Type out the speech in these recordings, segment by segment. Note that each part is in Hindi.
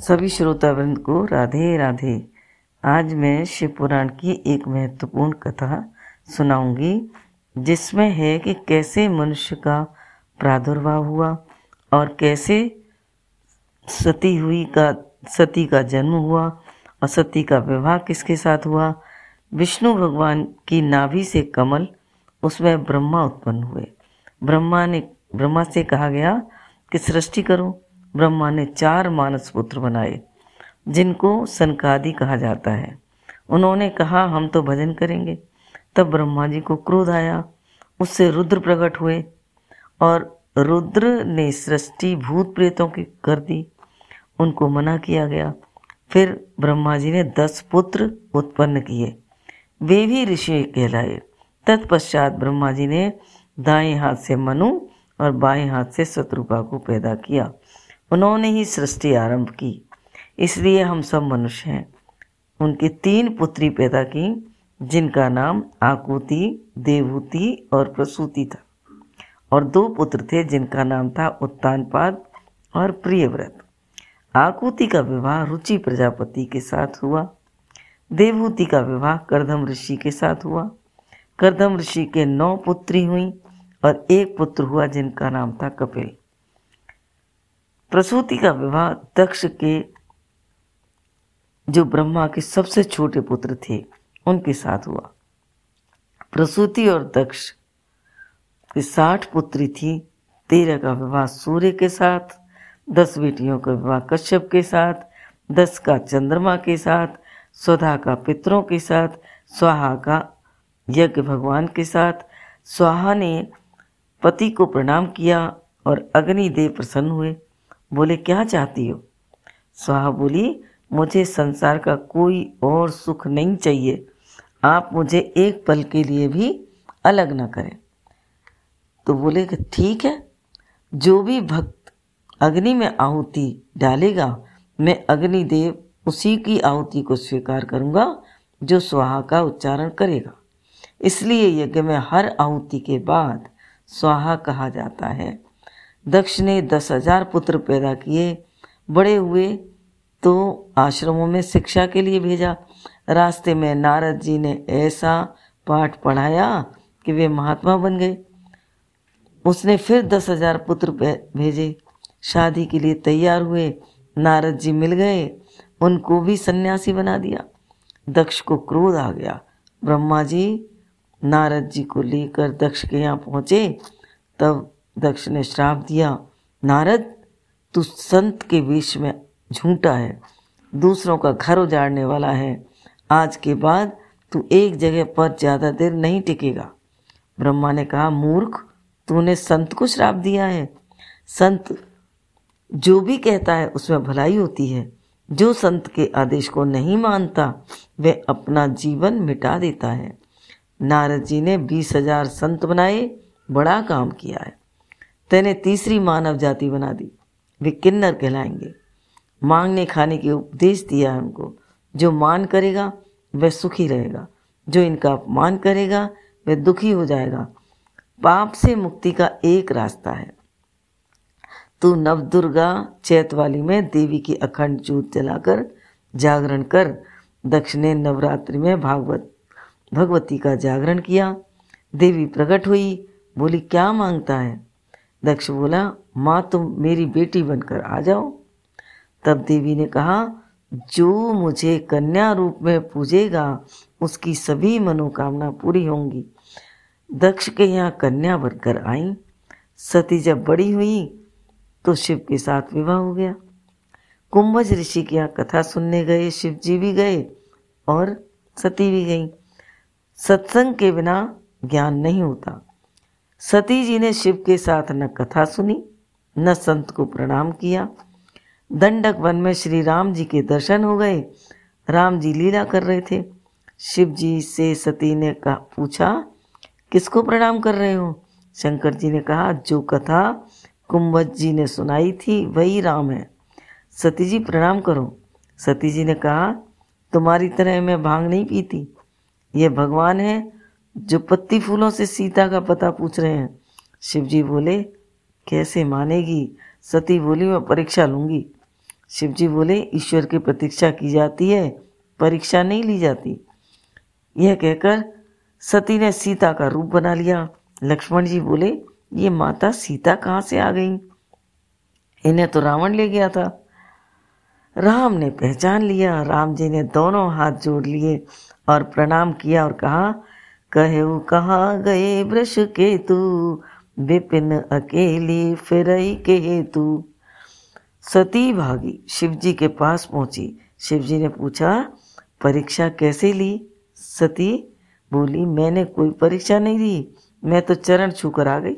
सभी श्रोतावृंद को राधे राधे। आज मैं शिव पुराण की एक महत्वपूर्ण कथा सुनाऊँगी, जिसमें है कि कैसे मनुष्य का प्रादुर्भाव हुआ और कैसे सती हुई का, सती का जन्म हुआ और सती का विवाह किसके साथ हुआ। विष्णु भगवान की नाभि से कमल, उसमें ब्रह्मा उत्पन्न हुए। ब्रह्मा ने, ब्रह्मा से कहा गया कि सृष्टि करो। ब्रह्मा ने चार मानस पुत्र बनाए, जिनको सनकादि कहा जाता है। उन्होंने कहा, हम तो भजन करेंगे। तब ब्रह्मा जी को क्रोध आया। उससे रुद्र प्रकट हुए और रुद्र ने सृष्टि भूत प्रेतों की कर दी। उनको मना किया गया। फिर ब्रह्मा जी ने दस पुत्र उत्पन्न किए। वे भी ऋषि कहलाए। तत्पश्चात ब्रह्मा जी ने दाएँ हाथ से मनु और बाएँ हाथ से शत्रुपा को पैदा किया। उन्होंने ही सृष्टि आरंभ की। इसलिए हम सब मनुष्य हैं। उनकी तीन पुत्री पैदा की, जिनका नाम आकुति देवूति और प्रसूति था। और दो पुत्र थे, जिनका नाम था उत्तानपाद और प्रियव्रत। आकुति का विवाह रुचि प्रजापति के साथ हुआ। देवहूति का विवाह करदम ऋषि के साथ हुआ। करदम ऋषि के नौ पुत्री हुई। और एक पुत्र हुआ जिनका नाम था कपिल। प्रसूति का विवाह दक्ष के, जो ब्रह्मा के सबसे छोटे पुत्र थे, उनके साथ हुआ। प्रसूति और दक्ष की साठ पुत्री थी, तेरह का विवाह सूर्य के साथ, दस बेटियों का विवाह कश्यप के साथ, दस का चंद्रमा के साथ स्वधा का पितरों के साथ, स्वाहा का यज्ञ भगवान के साथ। स्वाहा ने पति को प्रणाम किया और अग्निदेव प्रसन्न हुए। बोले, क्या चाहती हो? स्वाहा बोली, मुझे संसार का कोई और सुख नहीं चाहिए। आप मुझे एक पल के लिए भी अलग ना करें। तो बोले कि, ठीक है, जो भी भक्त अग्नि में आहुति डालेगा, मैं अग्निदेव उसी की आहुति को स्वीकार करूँगा, जो स्वाहा का उच्चारण करेगा। इसलिए यज्ञ में हर आहुति के बाद स्वाहा कहा जाता है। दक्ष ने दस हज़ार पुत्र पैदा किए। बड़े हुए तो आश्रमों में शिक्षा के लिए भेजा। रास्ते में नारद जी ने ऐसा पाठ पढ़ाया कि वे महात्मा बन गए। उसने फिर दस हज़ार पुत्र भेजे। शादी के लिए तैयार हुए नारद जी मिल गए। उनको भी सन्यासी बना दिया। दक्ष को क्रोध आ गया। ब्रह्मा जी नारद जी को लेकर दक्ष के यहाँ पहुँचे, तब दक्ष ने श्राप दिया, नारद, तू संत के बीच में झूठा है, दूसरों का घर उजाड़ने वाला है, आज के बाद तू एक जगह पर ज़्यादा देर नहीं टिकेगा। ब्रह्मा ने कहा, मूर्ख, तूने संत को श्राप दिया है। संत जो भी कहता है, उसमें भलाई होती है। जो संत के आदेश को नहीं मानता, वह अपना जीवन मिटा देता है। नारद जी ने बीस हज़ार संत बनाए, बड़ा काम किया है। तेने तीसरी मानव जाति बना दी। वे किन्नर कहलाएँगे। मांगने खाने के उपदेश दिया है उनको। जो मान करेगा, वह सुखी रहेगा। जो इनका अपमान करेगा, वह दुखी हो जाएगा। पाप से मुक्ति का एक रास्ता है। तू नवदुर्गा चैतवाली में देवी की अखंड ज्योत जलाकर जागरण कर दक्ष ने नवरात्रि में भागवत भगवती का जागरण किया। देवी प्रकट हुई, बोली, क्या माँगता है? दक्ष बोला, माँ, तुम मेरी बेटी बनकर आ जाओ। तब देवी ने कहा, जो मुझे कन्या रूप में पूजेगा, उसकी सभी मनोकामना पूरी होंगी। दक्ष के यहाँ कन्या बनकर आई। सती जब बड़ी हुई तो शिव के साथ विवाह हो गया। कुंभज ऋषि के यहाँ कथा सुनने गए शिव जी भी गए और सती भी गई। सत्संग के बिना ज्ञान नहीं होता। सती जी ने शिव के साथ न कथा सुनी, न संत को प्रणाम किया। दंडक वन में श्री राम जी के दर्शन हो गए। राम जी लीला कर रहे थे। शिव जी से सती ने कहा पूछा, किसको प्रणाम कर रहे हो? शंकर जी ने कहा, जो कथा कुंभज जी ने सुनाई थी, वही राम है। सती जी प्रणाम करो। सती जी ने कहा, तुम्हारी तरह मैं भाँग नहीं पीती। ये भगवान है जो पत्ती फूलों से सीता का पता पूछ रहे हैं। शिव जी बोले, कैसे मानेगी? सती बोली, मैं परीक्षा लूँगी। शिव जी बोले, ईश्वर की प्रतीक्षा की जाती है, परीक्षा नहीं ली जाती। यह कहकर सती ने सीता का रूप बना लिया। लक्ष्मण जी बोले, ये माता सीता कहाँ से आ गई? इन्हें तो रावण ले गया था। राम ने पहचान लिया। राम जी ने दोनों हाथ जोड़ लिए। और प्रणाम किया और कहा कहे कहा गए वृष के तू विपिन अकेली फिर के तू सती भागी शिवजी के पास पहुँची। शिवजी ने पूछा, परीक्षा कैसे ली? सती बोली, मैंने कोई परीक्षा नहीं दी, मैं तो चरण छूकर आ गई।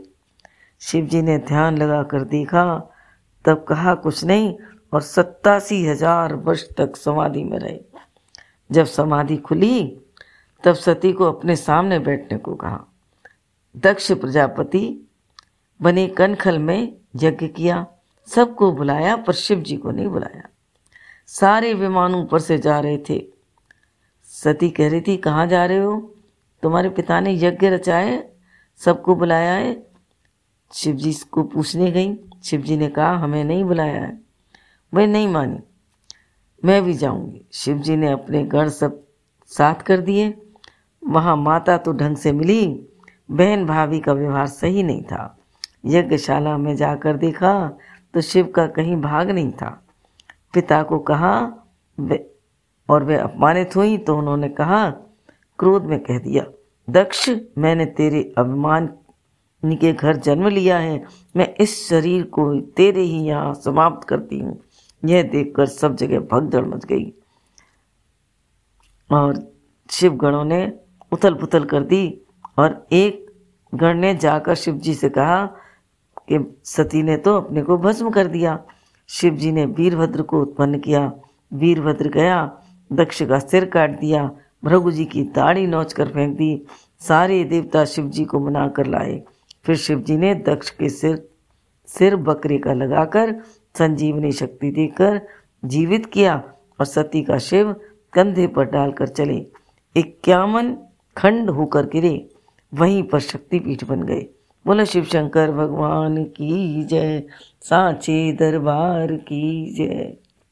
शिवजी ने ध्यान लगा कर देखा, तब कहा, कुछ नहीं, और सत्तासी हज़ार वर्ष तक समाधि में रहे। जब समाधि खुली, तब सती को अपने सामने बैठने को कहा। दक्ष प्रजापति बने कनखल में यज्ञ किया, सबको बुलाया, पर शिव जी को नहीं बुलाया। सारे विमान ऊपर से जा रहे थे। सती कह रही थी, कहाँ जा रहे हो? तुम्हारे पिता ने यज्ञ रचाए, सबको बुलाया है? शिव जी को पूछने गई। शिव जी ने कहा, हमें नहीं बुलाया है। वह नहीं मानी। मैं भी जाऊँगी। शिव जी ने अपने गण सब साथ कर दिए। वहाँ माता तो ढंग से मिली। बहन भाभी का व्यवहार सही नहीं था। यज्ञशाला में जाकर देखा तो शिव का कहीं भाग नहीं था। पिता को कहा और वे अपमानित हुई तो उन्होंने कहा, क्रोध में कह दिया, दक्ष, मैंने तेरे अभिमान के घर जन्म लिया है। मैं इस शरीर को तेरे ही यहाँ समाप्त करती हूँ। यह देखकर सब जगह भगदड़ मच गई। और शिव गणों ने उथल पुथल कर दी और एक गण ने जाकर शिव जी से कहा कि सती ने तो अपने को भस्म कर दिया। शिव जी ने वीरभद्र को उत्पन्न किया। वीरभद्र गया दक्ष का सिर काट दिया, भृगु जी की दाढ़ी नोच कर फेंक दी, सारे देवता शिव जी को मना कर लाए। फिर शिव जी ने दक्ष के सिर सिर बकरे का लगाकर संजीवनी शक्ति देकर जीवित किया और सती का शिव कंधे पर डालकर चले। इक्यावन खंड होकर गिरे। वहीं पर शक्तिपीठ बन गए। बोला शिव शंकर भगवान की जय, सांचे दरबार की जय।